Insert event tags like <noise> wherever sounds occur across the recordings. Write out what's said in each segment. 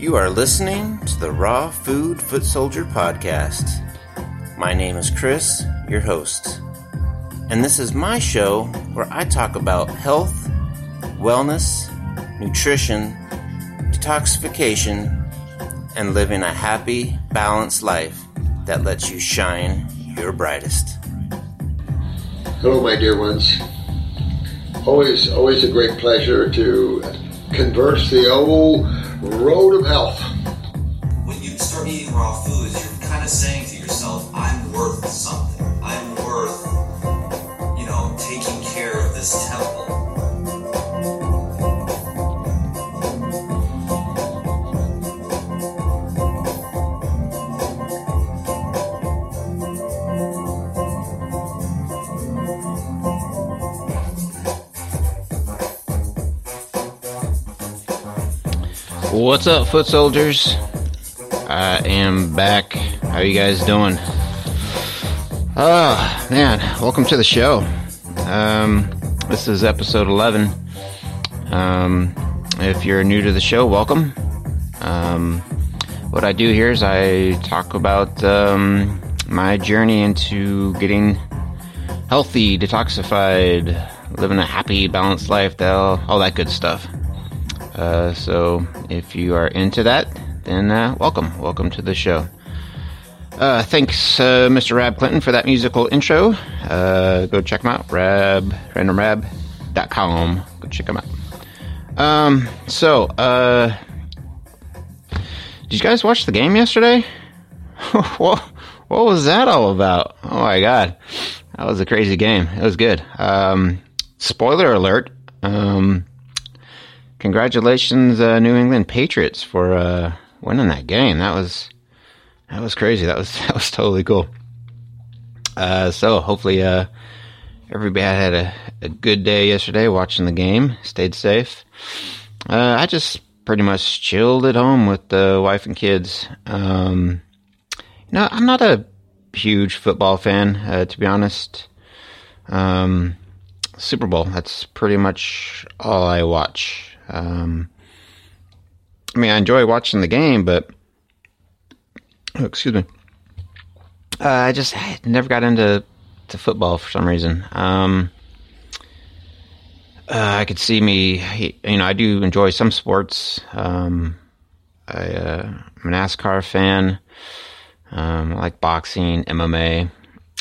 You are listening to the Raw Food Foot Soldier podcast. My name is Chris, your host, and this is my show where I talk about health, wellness, nutrition, detoxification, and living a happy, balanced life that lets you shine your brightest. Hello, my dear ones. Always, always a great pleasure to converse the old road of health. What's up, foot soldiers? I am back. How you guys doing? Oh man, welcome to the show. Um, this is episode 11. Um, if you're new to the show, welcome. Um, what I do here is I talk about um, my journey into getting healthy, detoxified, living a happy, balanced life, all, all that good stuff. Uh, so if you are into that, then uh, welcome. Welcome to the show. Uh, thanks, uh, Mr. Rab Clinton, for that musical intro. Uh, go check him out, rab, randomrab.com. Go check him out. Um, so, uh, did you guys watch the game yesterday? <laughs> what, what was that all about? Oh my god. That was a crazy game. It was good. Um, spoiler alert. Um, congratulations, uh, New England Patriots, for uh, winning that game. That was that was crazy. That was <laughs> that was totally cool. Uh, so hopefully, uh, everybody had a, a good day yesterday watching the game. Stayed safe. Uh, I just pretty much chilled at home with the wife and kids. Um, you know, I'm not a huge football fan, uh, to be honest. Um, Super Bowl. That's pretty much all I watch. Um, I mean, I enjoy watching the game, but oh, excuse me. Uh, I just never got into to football for some reason. Um, uh, I could see me, you know, I do enjoy some sports. Um, I, uh, I'm a NASCAR fan. Um, I like boxing, MMA.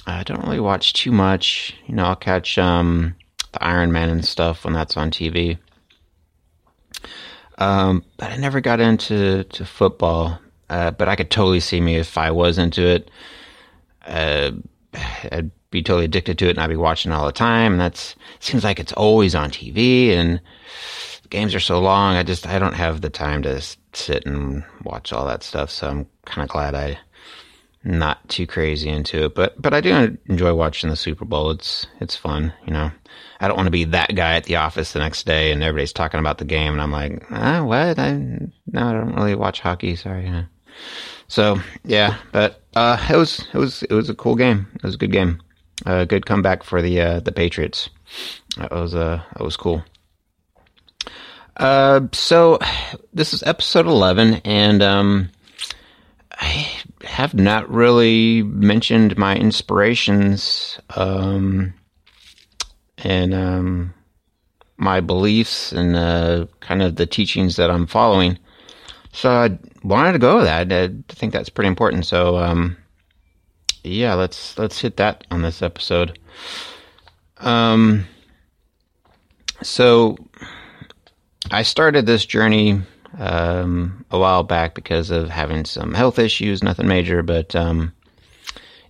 I don't really watch too much. You know, I'll catch um, the Iron Man and stuff when that's on TV. Um, but I never got into to football. Uh, but I could totally see me if I was into it. Uh, I'd be totally addicted to it, and I'd be watching all the time. And that's seems like it's always on TV, and games are so long. I just I don't have the time to sit and watch all that stuff. So I'm kind of glad I not too crazy into it, but but I do enjoy watching the Super Bowl. It's it's fun, you know. I don't want to be that guy at the office the next day and everybody's talking about the game and I'm like, ah, what? I no, I don't really watch hockey. Sorry. So yeah, but uh, it was it was it was a cool game. It was a good game. A uh, good comeback for the uh, the Patriots. That was uh that was cool. Uh, so this is episode eleven, and um, I have not really mentioned my inspirations um, and um, my beliefs and uh, kind of the teachings that I'm following. So I wanted to go with that. I think that's pretty important. So um, yeah, let's let's hit that on this episode. Um, so I started this journey um, a while back because of having some health issues, nothing major, but um,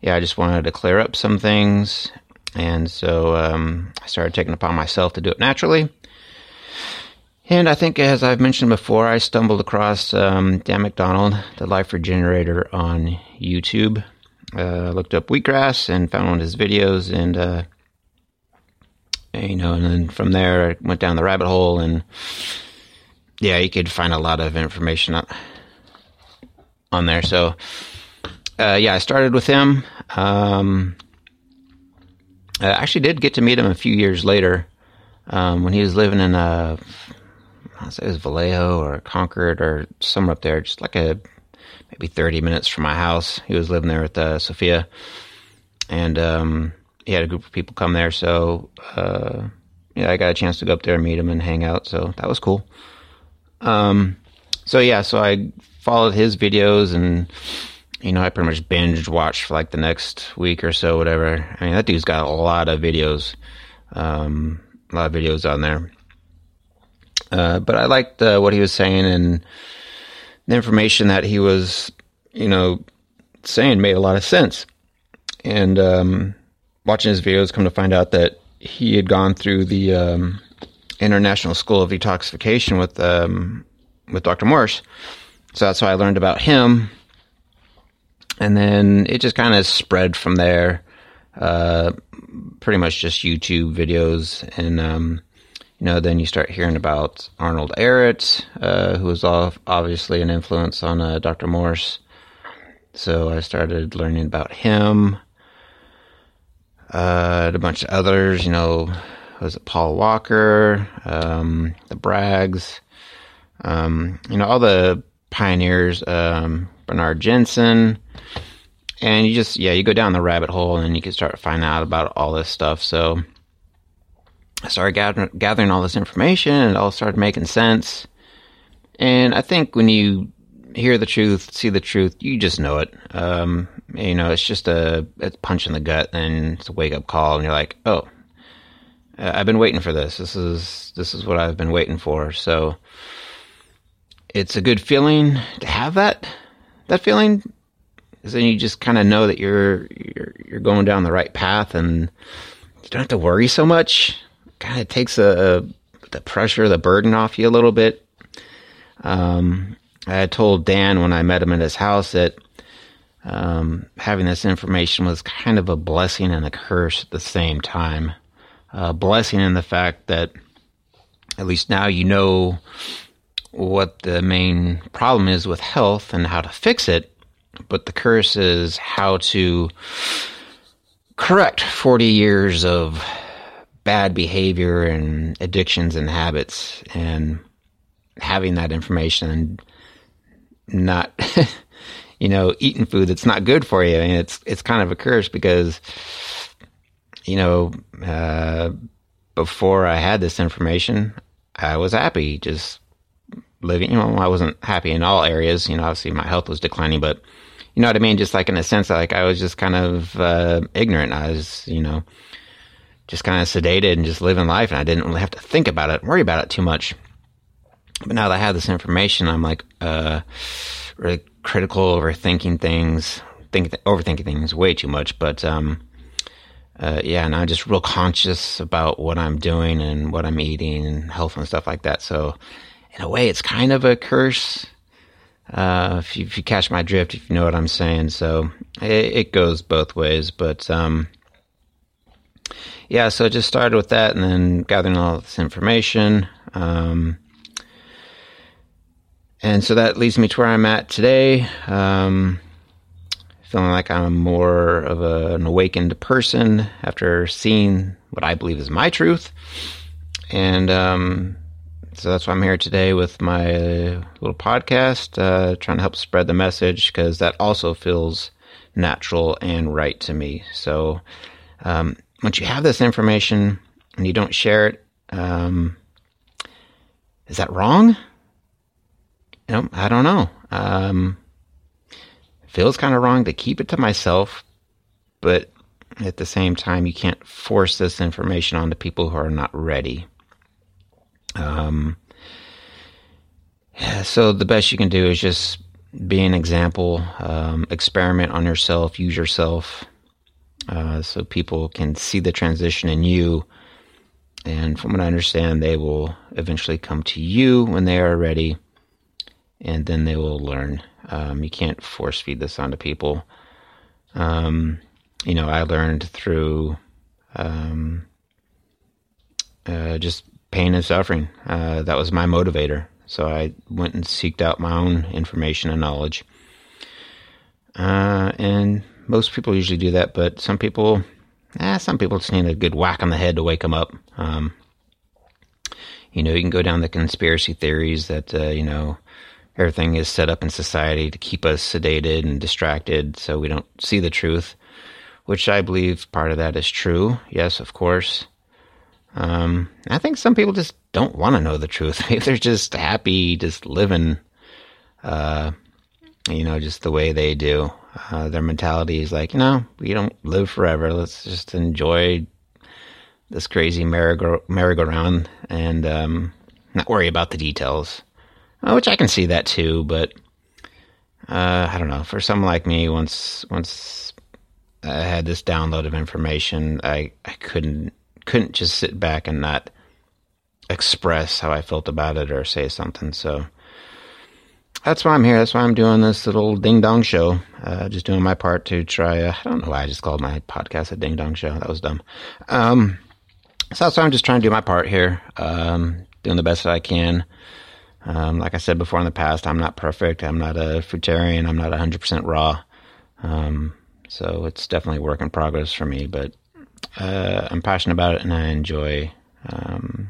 yeah, I just wanted to clear up some things. And so um, I started taking upon myself to do it naturally. And I think, as I've mentioned before, I stumbled across um, Dan McDonald, the Life Regenerator, on YouTube. Uh, looked up wheatgrass and found one of his videos, and uh, you know, and then from there I went down the rabbit hole and yeah, you could find a lot of information on, on there. So, uh, yeah, I started with him. Um, I actually did get to meet him a few years later um, when he was living in uh, I say it was Vallejo or Concord or somewhere up there, just like a maybe 30 minutes from my house. He was living there with uh, Sophia, and um, he had a group of people come there. So uh, yeah, I got a chance to go up there and meet him and hang out. So that was cool. Um, so yeah, so I followed his videos and you know I pretty much binge watched for like the next week or so, whatever. I mean that dude's got a lot of videos, um, a lot of videos on there. Uh, but I liked uh, what he was saying and the information that he was, you know, saying made a lot of sense. And um, watching his videos, come to find out that he had gone through the um, International School of Detoxification with um, with Dr. Morse. So that's how I learned about him. And then it just kind of spread from there. Uh, pretty much just YouTube videos. And, um, you know, then you start hearing about Arnold Ehret, uh, who was obviously an influence on uh, Dr. Morse. So I started learning about him. Uh, a bunch of others, you know, was it Paul Walker, um, the Braggs, um, you know, all the pioneers, um, Bernard Jensen, and you just, yeah, you go down the rabbit hole and you can start finding out about all this stuff. So I started gathering, gathering all this information and it all started making sense. And I think when you hear the truth, see the truth, you just know it. Um, you know, it's just a, a punch in the gut and it's a wake up call and you're like, oh, I've been waiting for this. This is, this is what I've been waiting for. So, it's a good feeling to have that that feeling because then you just kind of know that you're, you're you're going down the right path and you don't have to worry so much kind of takes a, the pressure the burden off you a little bit um, i told dan when i met him at his house that um, having this information was kind of a blessing and a curse at the same time a blessing in the fact that at least now you know what the main problem is with health and how to fix it, but the curse is how to correct 40 years of bad behavior and addictions and habits and having that information and not <laughs> you know eating food that's not good for you. I mean, it's it's kind of a curse because you know uh, before I had this information I was happy just living. You know, I wasn't happy in all areas. You know, obviously my health was declining, but you know what I mean. Just like in a sense, like I was just kind of uh, ignorant. I was, you know, just kind of sedated and just living life, and I didn't really have to think about it, worry about it too much. But now that I have this information, I'm like uh, really critical, overthinking things, think overthinking things way too much. But um, uh, yeah, and I'm just real conscious about what I'm doing and what I'm eating and health and stuff like that. So in a way, it's kind of a curse. Uh, if, you, if you catch my drift, if you know what I'm saying. So it, it goes both ways. But um, yeah, so just started with that and then gathering all this information. Um, and so that leads me to where I'm at today. Um, feeling like I'm more of a, an awakened person after seeing what I believe is my truth. And um, so that's why I'm here today with my little podcast, uh, trying to help spread the message because that also feels natural and right to me. So um, once you have this information and you don't share it, um, is that wrong? Know, I don't know. Feels kind of wrong to keep it to myself, but at the same time, you can't force this information onto people who are not ready. Um, so the best you can do is just be an example, um, experiment on yourself, use yourself, uh, so people can see the transition in you. And from what I understand, they will eventually come to you when they are ready, and then they will learn. Um, you can't force feed this onto people. Um, you know, I learned through um, uh, just pain and suffering. Uh, that was my motivator. So I went and seeked out my own information and knowledge. Uh, and most people usually do that, but some people, eh, some people just need a good whack on the head to wake them up. Um, You know, you can go down the conspiracy theories that, uh, you know, everything is set up in society to keep us sedated and distracted so we don't see the truth, which I believe part of that is true. Yes, of course. Um, I think some people just don't want to know the truth. <laughs> Maybe they're just happy just living, uh, you know, just the way they do. Uh, their mentality is like, you know, we don't live forever. Let's just enjoy this crazy merry-go-round and um, not worry about the details. Uh, which I can see that too, but uh, I don't know. For someone like me, once once I had this download of information, I, I couldn't couldn't just sit back and not express how I felt about it or say something. So that's why I'm here. That's why I'm doing this little ding dong show. Uh, just doing my part to try. Uh, I don't know why I just called my podcast a ding dong show. That was dumb. Um, so that's why I'm just trying to do my part here. Um, doing the best that I can. Um, like I said before in the past, I'm not perfect. I'm not a fruitarian. I'm not 100% raw. Um, so it's definitely work in progress for me, but uh, I'm passionate about it and I enjoy um,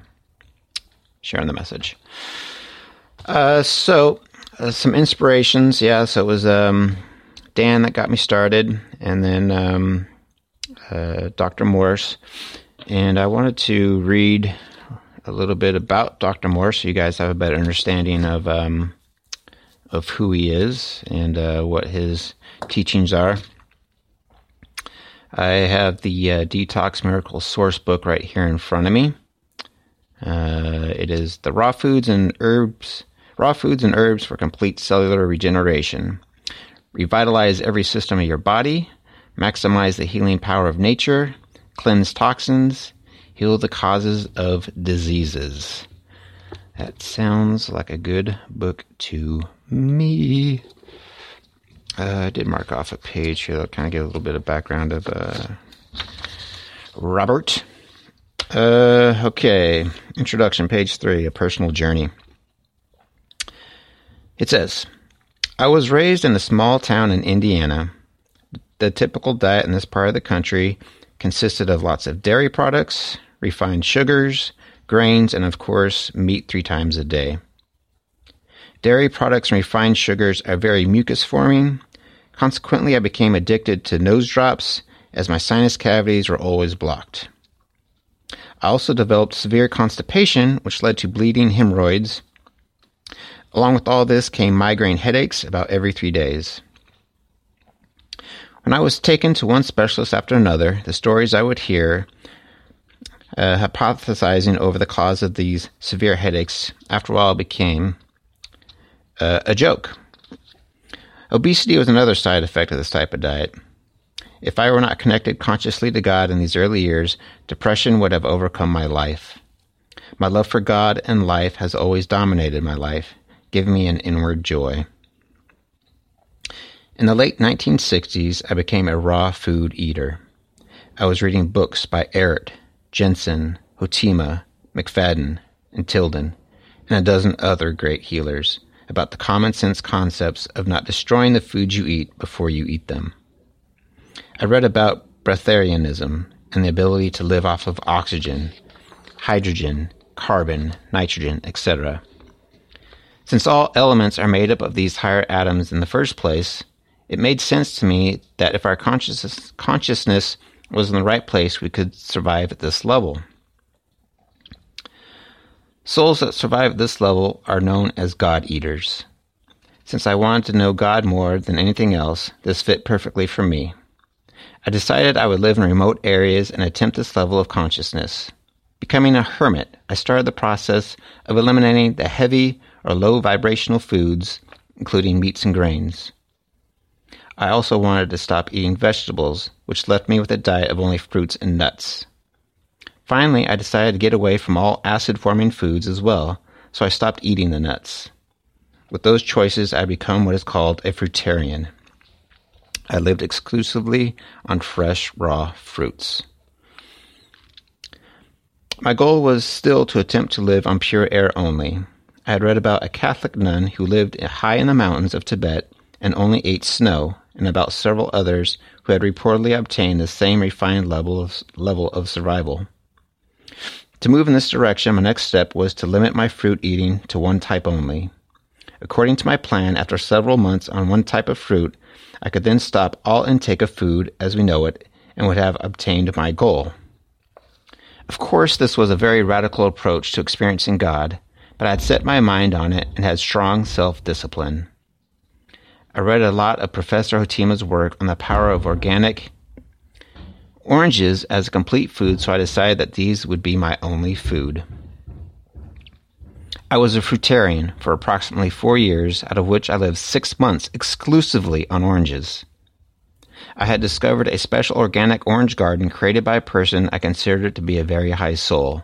sharing the message. Uh, so, uh, some inspirations. Yeah, so it was um, Dan that got me started, and then um, uh, Dr. Morse. And I wanted to read a little bit about Dr. Morse so you guys have a better understanding of um, of who he is and uh, what his teachings are. I have the uh, Detox Miracle Source book right here in front of me. Uh, it is the raw foods and herbs, raw foods and herbs for complete cellular regeneration. Revitalize every system of your body, maximize the healing power of nature, cleanse toxins, heal the causes of diseases. That sounds like a good book to me. Uh, I did mark off a page here that'll kind of give a little bit of background of uh, Robert. Uh, okay, introduction, page three, a personal journey. It says, I was raised in a small town in Indiana. The typical diet in this part of the country consisted of lots of dairy products, refined sugars, grains, and of course, meat three times a day. Dairy products and refined sugars are very mucus forming. Consequently, I became addicted to nose drops as my sinus cavities were always blocked. I also developed severe constipation, which led to bleeding hemorrhoids. Along with all this came migraine headaches about every three days. When I was taken to one specialist after another, the stories I would hear uh, hypothesizing over the cause of these severe headaches after a while became uh, a joke. Obesity was another side effect of this type of diet. If I were not connected consciously to God in these early years, depression would have overcome my life. My love for God and life has always dominated my life, giving me an inward joy. In the late 1960s, I became a raw food eater. I was reading books by Ehret, Jensen, Hotema, McFadden, and Tilden, and a dozen other great healers about the common sense concepts of not destroying the foods you eat before you eat them. I read about breatharianism and the ability to live off of oxygen, hydrogen, carbon, nitrogen, etc. Since all elements are made up of these higher atoms in the first place, it made sense to me that if our consciousness, consciousness was in the right place, we could survive at this level. Souls that survive at this level are known as God eaters. Since I wanted to know God more than anything else, this fit perfectly for me. I decided I would live in remote areas and attempt this level of consciousness. Becoming a hermit, I started the process of eliminating the heavy or low vibrational foods, including meats and grains. I also wanted to stop eating vegetables, which left me with a diet of only fruits and nuts. Finally, I decided to get away from all acid forming foods as well, so I stopped eating the nuts. With those choices, I become what is called a fruitarian. I lived exclusively on fresh, raw fruits. My goal was still to attempt to live on pure air only. I had read about a Catholic nun who lived high in the mountains of Tibet and only ate snow, and about several others who had reportedly obtained the same refined level of, level of survival. To move in this direction, my next step was to limit my fruit eating to one type only. According to my plan, after several months on one type of fruit, I could then stop all intake of food as we know it and would have obtained my goal. Of course, this was a very radical approach to experiencing God, but I had set my mind on it and had strong self discipline. I read a lot of Professor Hotema's work on the power of organic oranges as a complete food, so I decided that these would be my only food. I was a fruitarian for approximately four years, out of which I lived six months exclusively on oranges. I had discovered a special organic orange garden created by a person I considered to be a very high soul.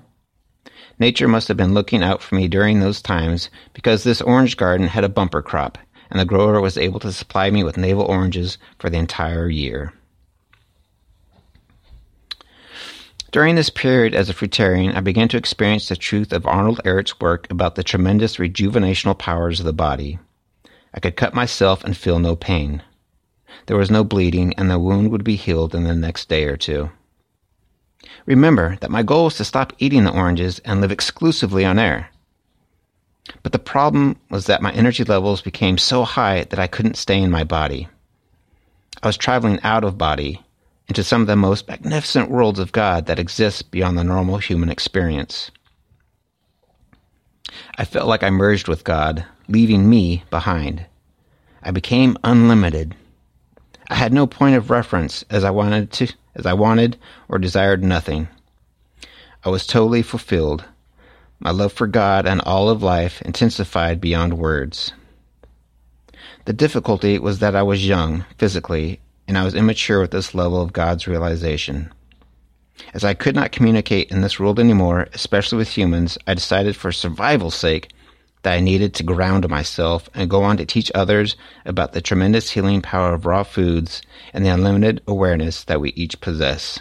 Nature must have been looking out for me during those times because this orange garden had a bumper crop, and the grower was able to supply me with navel oranges for the entire year. During this period as a fruitarian, I began to experience the truth of Arnold Ehret's work about the tremendous rejuvenational powers of the body. I could cut myself and feel no pain. There was no bleeding, and the wound would be healed in the next day or two. Remember that my goal was to stop eating the oranges and live exclusively on air. But the problem was that my energy levels became so high that I couldn't stay in my body. I was traveling out of body, into some of the most magnificent worlds of God that exist beyond the normal human experience. I felt like I merged with God, leaving me behind. I became unlimited. I had no point of reference as I wanted to as I wanted or desired nothing. I was totally fulfilled. My love for God and all of life intensified beyond words. The difficulty was that I was young, physically, and I was immature with this level of God's realization. As I could not communicate in this world anymore, especially with humans, I decided for survival's sake that I needed to ground myself and go on to teach others about the tremendous healing power of raw foods and the unlimited awareness that we each possess.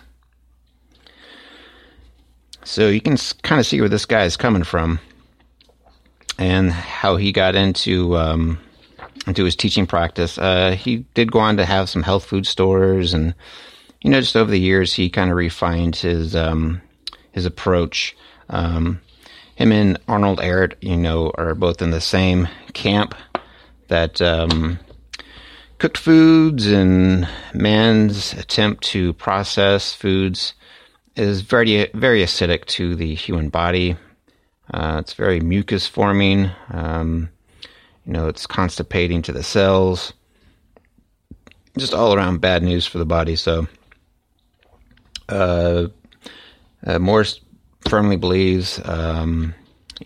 So you can kind of see where this guy is coming from and how he got into um, into his teaching practice. Uh, he did go on to have some health food stores, and you know, just over the years, he kind of refined his um, his approach. Um, him and Arnold Ehret, you know, are both in the same camp that um, cooked foods and man's attempt to process foods is very very acidic to the human body. Uh, it's very mucus forming. Um, you know, it's constipating to the cells. Just all around bad news for the body. So, uh, uh, firmly believes, um,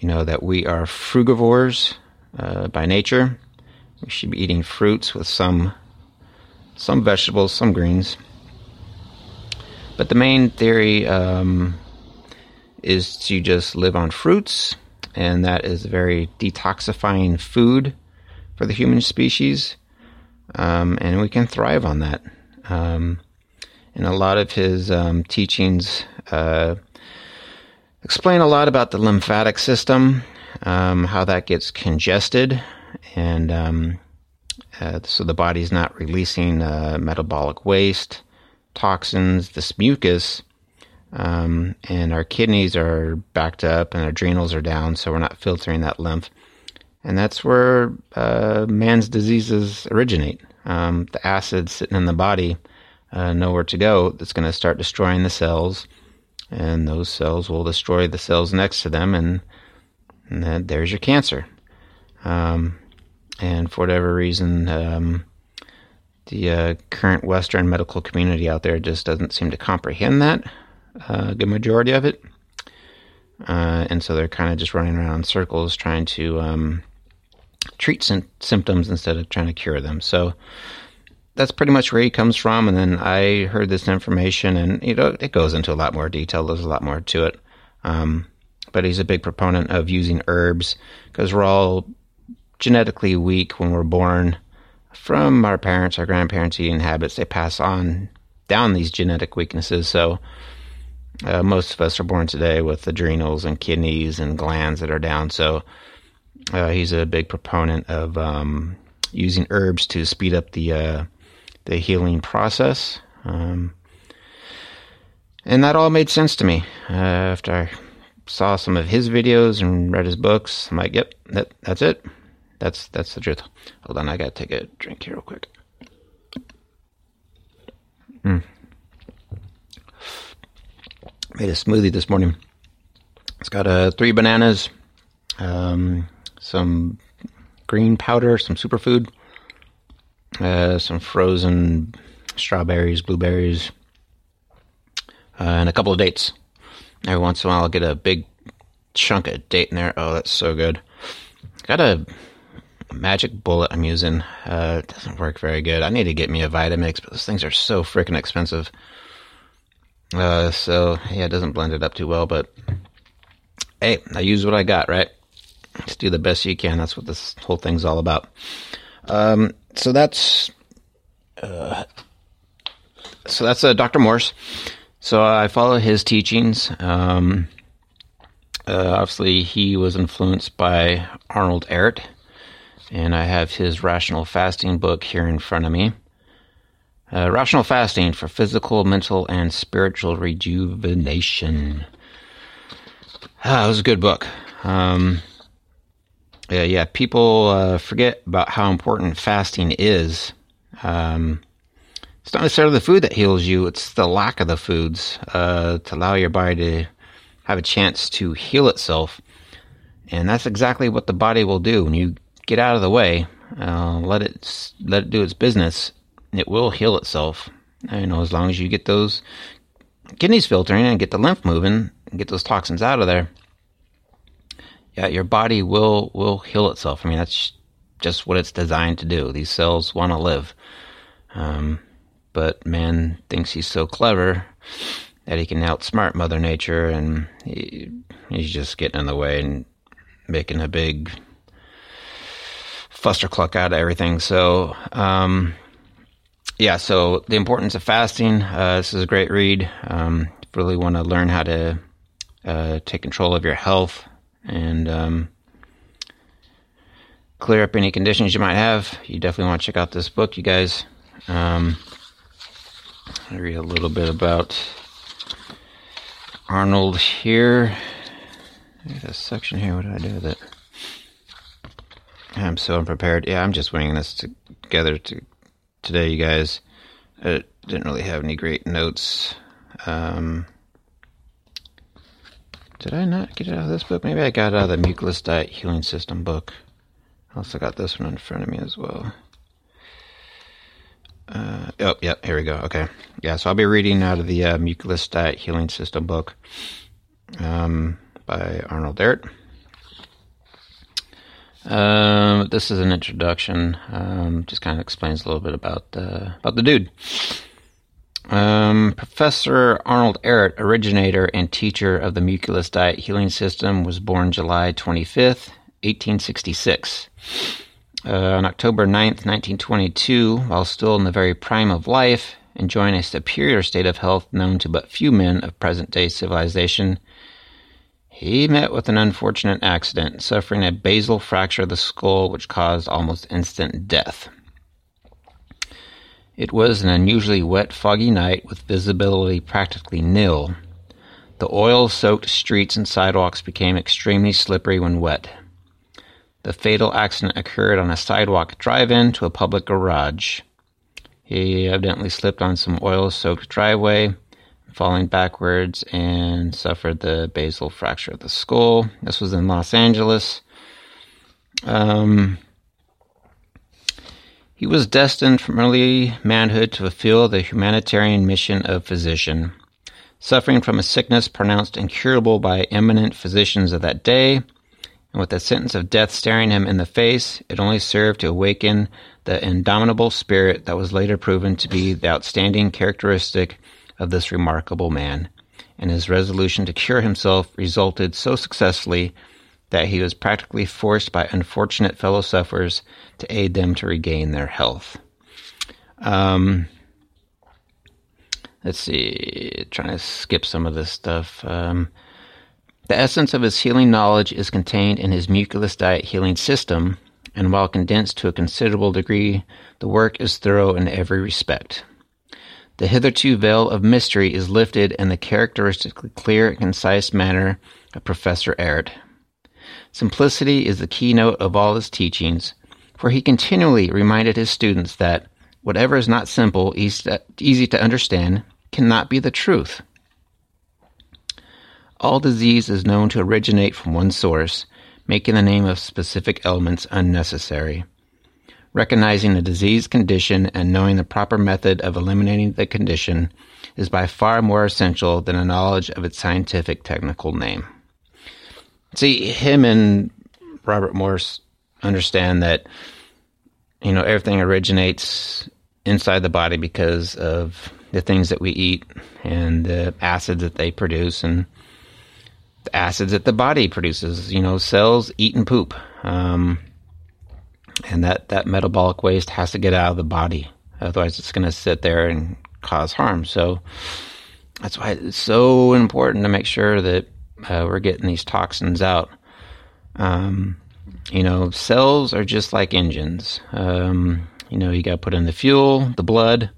you know, that we are frugivores uh, by nature. We should be eating fruits with some some vegetables, some greens. But the main theory um, is to just live on fruits and that is a very detoxifying food for the human species, um, and we can thrive on that. Um, and a lot of his um, teachings uh, explain a lot about the lymphatic system, um, how that gets congested, and um, uh, so the body's not releasing uh, metabolic waste, toxins, this mucus um, and our kidneys are backed up and our adrenals are down, so we're not filtering that lymph. And that's where uh, man's diseases originate. Um, the acid sitting in the body, uh, nowhere to go, that's going to start destroying the cells, and those cells will destroy the cells next to them, and, and there's your cancer. Um, and for whatever reason, um, the uh, current Western medical community out there just doesn't seem to comprehend that a good majority of it. Uh, and so they're kind of just running around in circles trying to um, treat symptoms instead of trying to cure them. So that's pretty much where he comes from. And then I heard this information, and you know it goes into a lot more detail. There's a lot more to it. Um, but he's a big proponent of using herbs because we're all genetically weak when we're born from our parents, our grandparents' eating habits. They pass on down these genetic weaknesses. So uh, most of us are born today with adrenals and kidneys and glands that are down. So uh, he's a big proponent of um, using herbs to speed up the uh, the healing process. Um, and that all made sense to me uh, after I saw some of his videos and read his books. I'm like, yep, that that's it. That's that's the truth. Hold on, I gotta take a drink here real quick. Mm. Made a smoothie this morning. It's got uh, three bananas, um, some green powder, some superfood, uh, some frozen strawberries, blueberries, uh, and a couple of dates. Every once in a while, I'll get a big chunk of date in there. Oh, that's so good. Got a magic bullet I'm using. Uh, it doesn't work very good. I need to get me a Vitamix, but those things are so freaking expensive. Uh, so yeah, it doesn't blend it up too well, but hey, I use what I got, right? Just do the best you can. That's what this whole thing's all about. Um, so that's, uh, so that's uh, Dr. Morse. So I follow his teachings. Um, uh, obviously, he was influenced by Arnold Ehret, and I have his Rational Fasting book here in front of me. Uh, Rational Fasting for Physical, Mental, and Spiritual Rejuvenation. Ah, was a good book. Um, yeah, yeah. People uh, forget about how important fasting is. Um, it's not necessarily the food that heals you; it's the lack of the foods uh, to allow your body to have a chance to heal itself. And that's exactly what the body will do when you get out of the way. Uh, let it let it do its business. It will heal itself. You know, as long as you get those kidneys filtering and get the lymph moving and get those toxins out of there. Yeah, your body will will heal itself. I mean, that's just what it's designed to do. These cells want to live. Um, but man thinks he's so clever that he can outsmart Mother Nature, and he, he's just getting in the way and making a big fustercluck out of everything. So, um, yeah, so the importance of fasting. Uh, this is a great read. Um, really want to learn how to uh, take control of your health and um, clear up any conditions you might have. You definitely want to check out this book, you guys. Um, I read a little bit about Arnold here. A section here. What did I do with it? I'm so unprepared. Yeah, I'm just winging this together to, today, you guys. I didn't really have any great notes. Um, did I not get it out of this book? Maybe I got out of the Mucusless Diet Healing System book. I also got this one in front of me as well. Uh, oh, yeah, here we go. Okay. Yeah, so I'll be reading out of the uh, Mucusless Diet Healing System book um, by Arnold Ehret. Um, this is an introduction. Um, just kind of explains a little bit about uh, about the dude. Um, Professor Arnold Ehret, originator and teacher of the Mucusless Diet Healing System, was born July 25th, 1866. Uh, on October 9th, 1922, while still in the very prime of life, enjoying a superior state of health known to but few men of present day civilization, he met with an unfortunate accident, suffering a basal fracture of the skull which caused almost instant death. It was an unusually wet, foggy night with visibility practically nil. The oil soaked streets and sidewalks became extremely slippery when wet. The fatal accident occurred on a sidewalk drive in to a public garage. He evidently slipped on some oil soaked driveway falling backwards and suffered the basal fracture of the skull. This was in Los Angeles. Um, he was destined from early manhood to fulfill the humanitarian mission of physician. Suffering from a sickness pronounced incurable by eminent physicians of that day, and with the sentence of death staring him in the face, it only served to awaken the indomitable spirit that was later proven to be the outstanding characteristic of this remarkable man, and his resolution to cure himself resulted so successfully that he was practically forced by unfortunate fellow sufferers to aid them to regain their health. Um, let's see, trying to skip some of this stuff. Um, the essence of his healing knowledge is contained in his mucusless diet healing system, and while condensed to a considerable degree, the work is thorough in every respect. The hitherto veil of mystery is lifted in the characteristically clear and concise manner of Professor Ehret. Simplicity is the keynote of all his teachings, for he continually reminded his students that whatever is not simple, easy to understand, cannot be the truth. All disease is known to originate from one source, making the name of specific elements unnecessary. Recognizing a disease condition and knowing the proper method of eliminating the condition is by far more essential than a knowledge of its scientific technical name. See, him and Robert Morse understand that, you know, everything originates inside the body because of the things that we eat and the acids that they produce and the acids that the body produces. You know, cells eat and poop. Um, and that, that metabolic waste has to get out of the body. Otherwise, it's going to sit there and cause harm. So that's why it's so important to make sure that uh, we're getting these toxins out. Um, you know, cells are just like engines. Um, you know, you got to put in the fuel, the blood,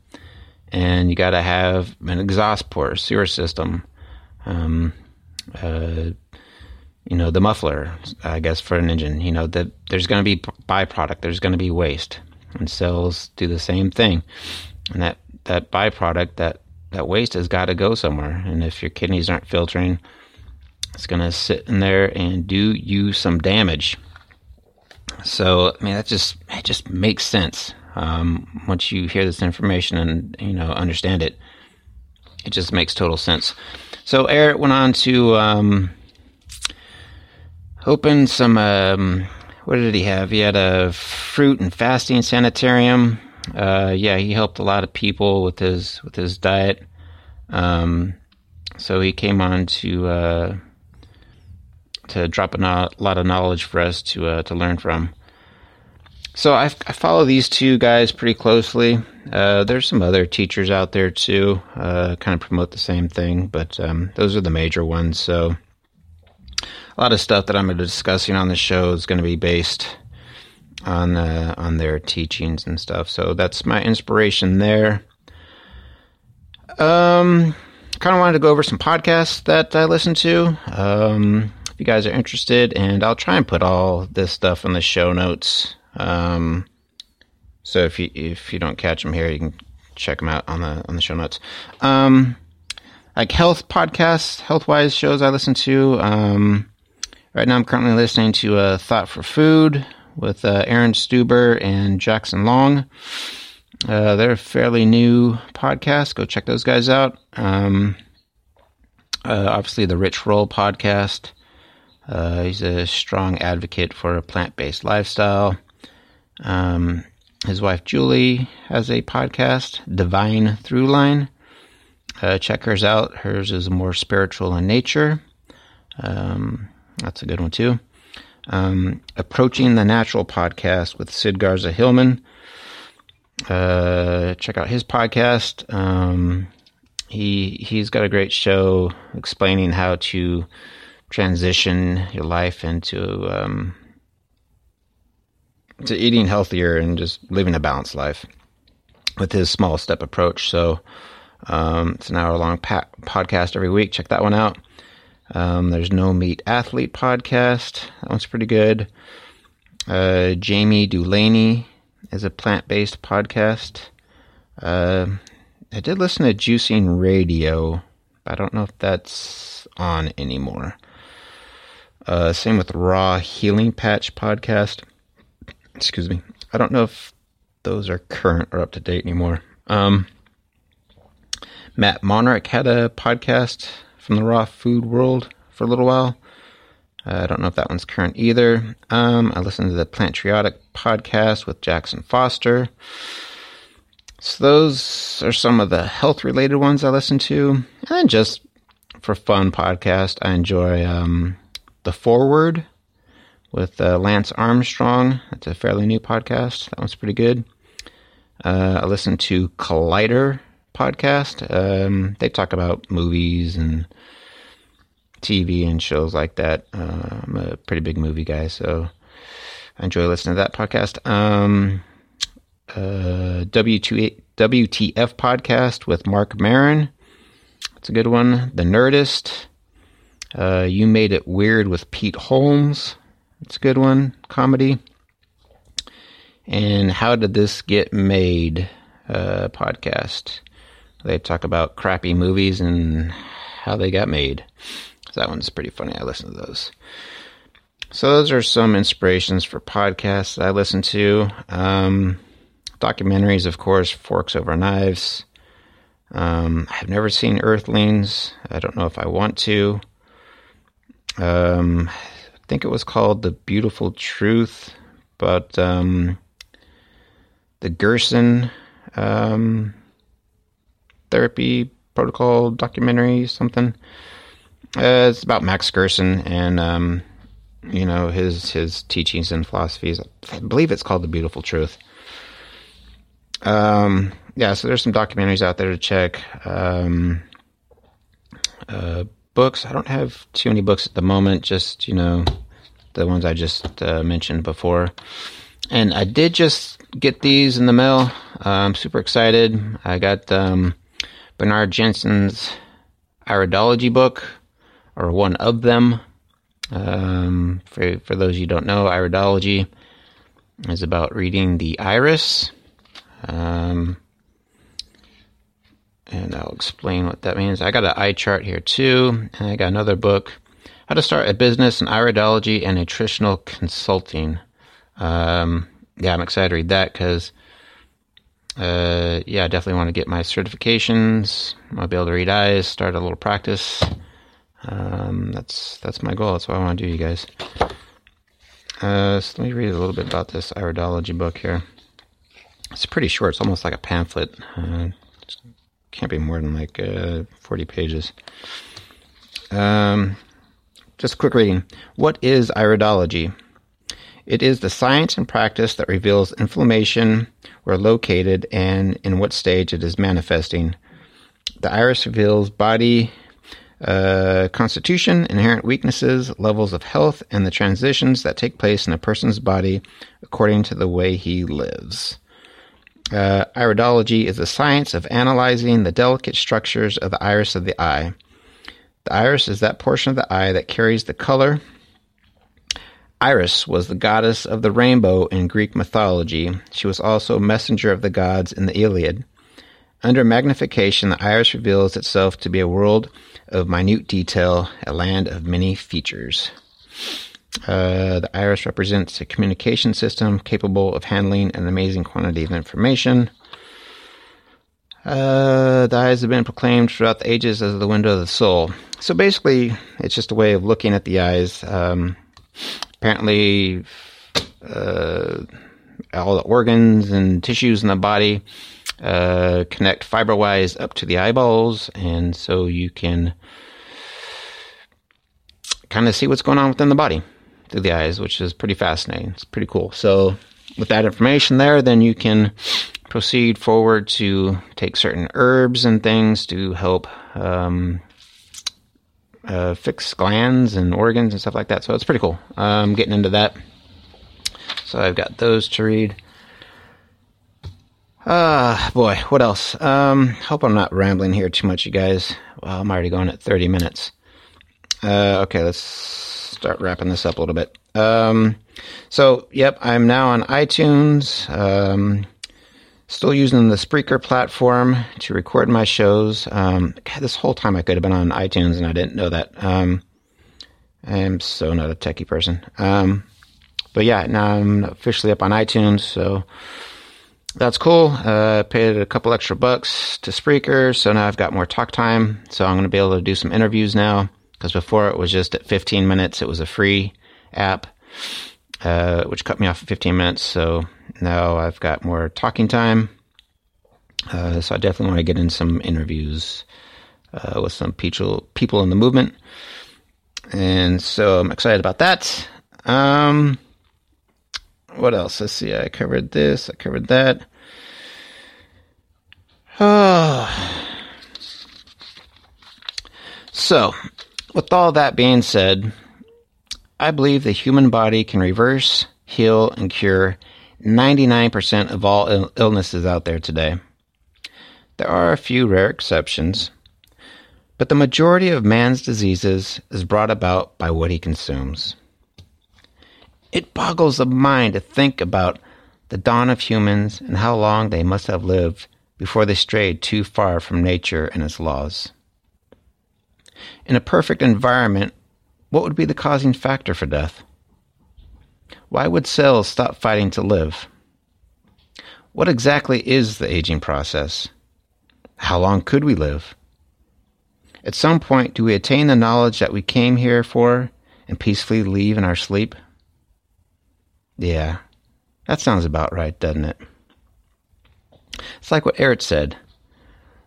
and you got to have an exhaust port, sewer system. Um, uh, you know, the muffler, I guess, for an engine. You know, that there's going to be byproduct, there's going to be waste, and cells do the same thing. And that that byproduct, that that waste, has got to go somewhere. And if your kidneys aren't filtering, it's going to sit in there and do you some damage. So, I mean, that just it just makes sense. Um, once you hear this information and you know understand it, it just makes total sense. So, Ehret went on to um, open some. Um, what did he have? He had a fruit and fasting sanitarium. Uh, yeah, he helped a lot of people with his with his diet. Um, so he came on to uh, to drop a no- lot of knowledge for us to uh, to learn from. So I, I, follow these two guys pretty closely. Uh, there's some other teachers out there too, uh, kind of promote the same thing, but um, those are the major ones. So a lot of stuff that I'm going to be discussing on the show is going to be based on uh, on their teachings and stuff. So that's my inspiration there. Um, kind of wanted to go over some podcasts that I listen to. Um, if you guys are interested, and I'll try and put all this stuff in the show notes. Um, so if you if you don't catch them here, you can check them out on the on the show notes. Um, like health podcasts, health wise shows I listen to. Um, Right now, I'm currently listening to uh, Thought for Food with uh, Aaron Stuber and Jackson Long. Uh, they're a fairly new podcast. Go check those guys out. Um, uh, obviously, the Rich Roll podcast. Uh, he's a strong advocate for a plant based lifestyle. Um, his wife Julie has a podcast, Divine Thruline. Uh, check hers out. Hers is more spiritual in nature. Um, that's a good one too. Um, Approaching the Natural podcast with Sid Garza Hillman. Uh, check out his podcast. Um, he he's got a great show explaining how to transition your life into um, to eating healthier and just living a balanced life with his small step approach. So um, it's an hour long pa- podcast every week. Check that one out. Um, there's No Meat Athlete podcast. That one's pretty good. Uh, Jami Dulaney is a plant based podcast. Uh, I did listen to Juicing Radio, but I don't know if that's on anymore. Uh, same with Raw Healing Patch podcast. Excuse me. I don't know if those are current or up to date anymore. Um, Matt Monarch had a podcast from the raw food world for a little while. Uh, I don't know if that one's current either. Um, I listened to the Plantriotic podcast with Jackson Foster. So those are some of the health related ones I listen to. And then just for fun podcast, I enjoy um, The Forward with uh, Lance Armstrong. It's a fairly new podcast. That one's pretty good. Uh, I listen to Collider podcast. Um, they talk about movies and TV and shows like that. Uh, I'm a pretty big movie guy, so I enjoy listening to that podcast. Um, uh, W2, WTF podcast with Marc Maron. It's a good one. The Nerdist. Uh, you Made It Weird with Pete Holmes. It's a good one. Comedy. And How Did This Get Made? Uh, podcast. They talk about crappy movies and how they got made. So that one's pretty funny. I listen to those. So those are some inspirations for podcasts that I listen to. Um, documentaries, of course, Forks Over Knives. Um, I've never seen Earthlings. I don't know if I want to. Um, I think it was called The Beautiful Truth, but um, the Gerson um, therapy protocol documentary, something. Uh, it's about Max Gerson and um, you know his his teachings and philosophies. I believe it's called The Beautiful Truth. Um, yeah, so there's some documentaries out there to check. Um, uh, books. I don't have too many books at the moment. Just you know, the ones I just uh, mentioned before. And I did just get these in the mail. Uh, I'm super excited. I got um, Bernard Jensen's Iridology book, or one of them. Um, for for those you don't know, Iridology is about reading the iris. Um, and I'll explain what that means. I got an eye chart here too, and I got another book, How to Start a Business in Iridology and Nutritional Consulting. Um, yeah, I'm excited to read that because, uh, yeah, I definitely want to get my certifications. I'll be able to read eyes, start a little practice. Um, that's that's my goal. That's what I want to do, you guys. Uh, so let me read a little bit about this iridology book here. It's pretty short. It's almost like a pamphlet. Uh, can't be more than like uh, 40 pages. Um, just a quick reading. What is iridology? It is the science and practice that reveals inflammation, where located, and in what stage it is manifesting. The iris reveals body uh, constitution, inherent weaknesses, levels of health, and the transitions that take place in a person's body according to the way he lives. Uh, iridology is the science of analyzing the delicate structures of the iris of the eye. The iris is that portion of the eye that carries the color. Iris was the goddess of the rainbow in Greek mythology. She was also messenger of the gods in the Iliad. Under magnification, the iris reveals itself to be a world of minute detail, a land of many features. Uh, the iris represents a communication system capable of handling an amazing quantity of information. Uh, the eyes have been proclaimed throughout the ages as the window of the soul. So basically, it's just a way of looking at the eyes. Um, apparently, uh, all the organs and tissues in the body uh, connect fiber-wise up to the eyeballs, and so you can kind of see what's going on within the body through the eyes, which is pretty fascinating. It's pretty cool. So, with that information there, then you can proceed forward to take certain herbs and things to help um, uh, fix glands and organs and stuff like that. So, it's pretty cool. I'm getting into that. So, I've got those to read. Ah, uh, boy, what else? Um, hope I'm not rambling here too much, you guys. Well, I'm already going at 30 minutes. Uh, okay, let's start wrapping this up a little bit. Um, so, yep, I'm now on iTunes. Um, still using the Spreaker platform to record my shows. Um, God, this whole time I could have been on iTunes and I didn't know that. Um, I'm so not a techie person. Um, but yeah, now I'm officially up on iTunes, so that's cool. Uh, paid a couple extra bucks to Spreaker, so now I've got more talk time. So I'm going to be able to do some interviews now because before it was just at 15 minutes. It was a free app, uh, which cut me off at 15 minutes. So now I've got more talking time. Uh, so I definitely want to get in some interviews uh, with some people people in the movement, and so I'm excited about that. Um, what else? Let's see. I covered this. I covered that. Oh. <sighs> So, with all that being said, I believe the human body can reverse, heal, and cure 99% of all Ill- illnesses out there today. There are a few rare exceptions, But the majority of man's diseases is brought about by what he consumes. It boggles the mind to think about the dawn of humans and how long they must have lived before they strayed too far from nature and its laws. In a perfect environment, what would be the causing factor for death? Why would cells stop fighting to live? What exactly is the aging process? How long could we live? At some point, do we attain the knowledge that we came here for and peacefully leave in our sleep? Yeah, that sounds about right, doesn't it? It's like what Ehret said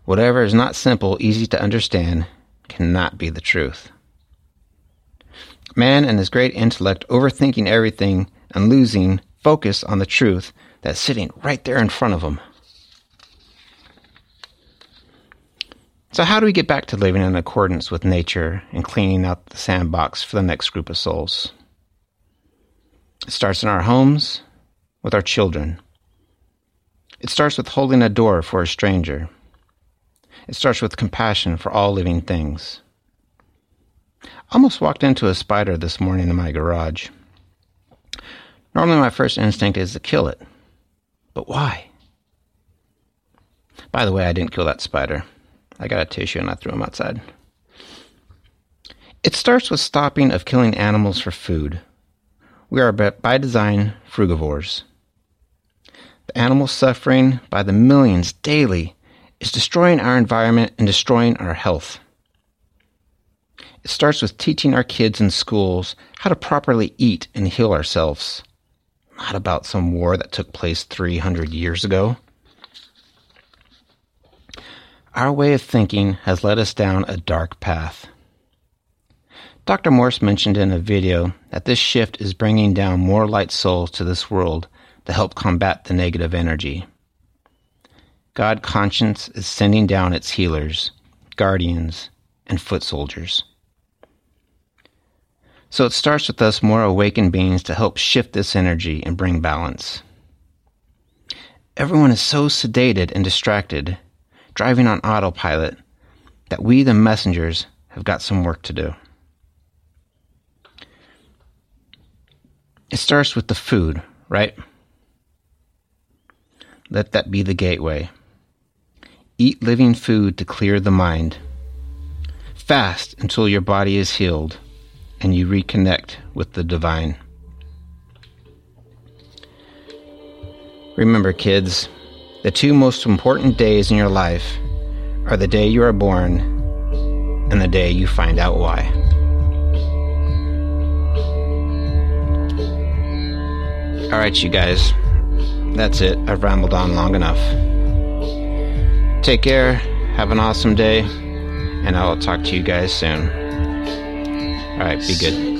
whatever is not simple, easy to understand, cannot be the truth. Man and his great intellect overthinking everything and losing focus on the truth that's sitting right there in front of him. So, how do we get back to living in accordance with nature and cleaning out the sandbox for the next group of souls? It starts in our homes, with our children. It starts with holding a door for a stranger. It starts with compassion for all living things. I almost walked into a spider this morning in my garage. Normally, my first instinct is to kill it. But why? By the way, I didn't kill that spider. I got a tissue and I threw him outside. It starts with stopping of killing animals for food. We are by design frugivores. The animal suffering by the millions daily is destroying our environment and destroying our health. It starts with teaching our kids in schools how to properly eat and heal ourselves, not about some war that took place 300 years ago. Our way of thinking has led us down a dark path. Dr. Morse mentioned in a video that this shift is bringing down more light souls to this world to help combat the negative energy. God conscience is sending down its healers, guardians, and foot soldiers. So it starts with us more awakened beings to help shift this energy and bring balance. Everyone is so sedated and distracted driving on autopilot, that we, the messengers, have got some work to do. It starts with the food, right? Let that be the gateway. Eat living food to clear the mind. Fast until your body is healed and you reconnect with the divine. Remember, kids, the two most important days in your life are the day you are born and the day you find out why. All right, you guys. That's it. I've rambled on long enough. Take care. Have an awesome day. And I will talk to you guys soon. All right, be good.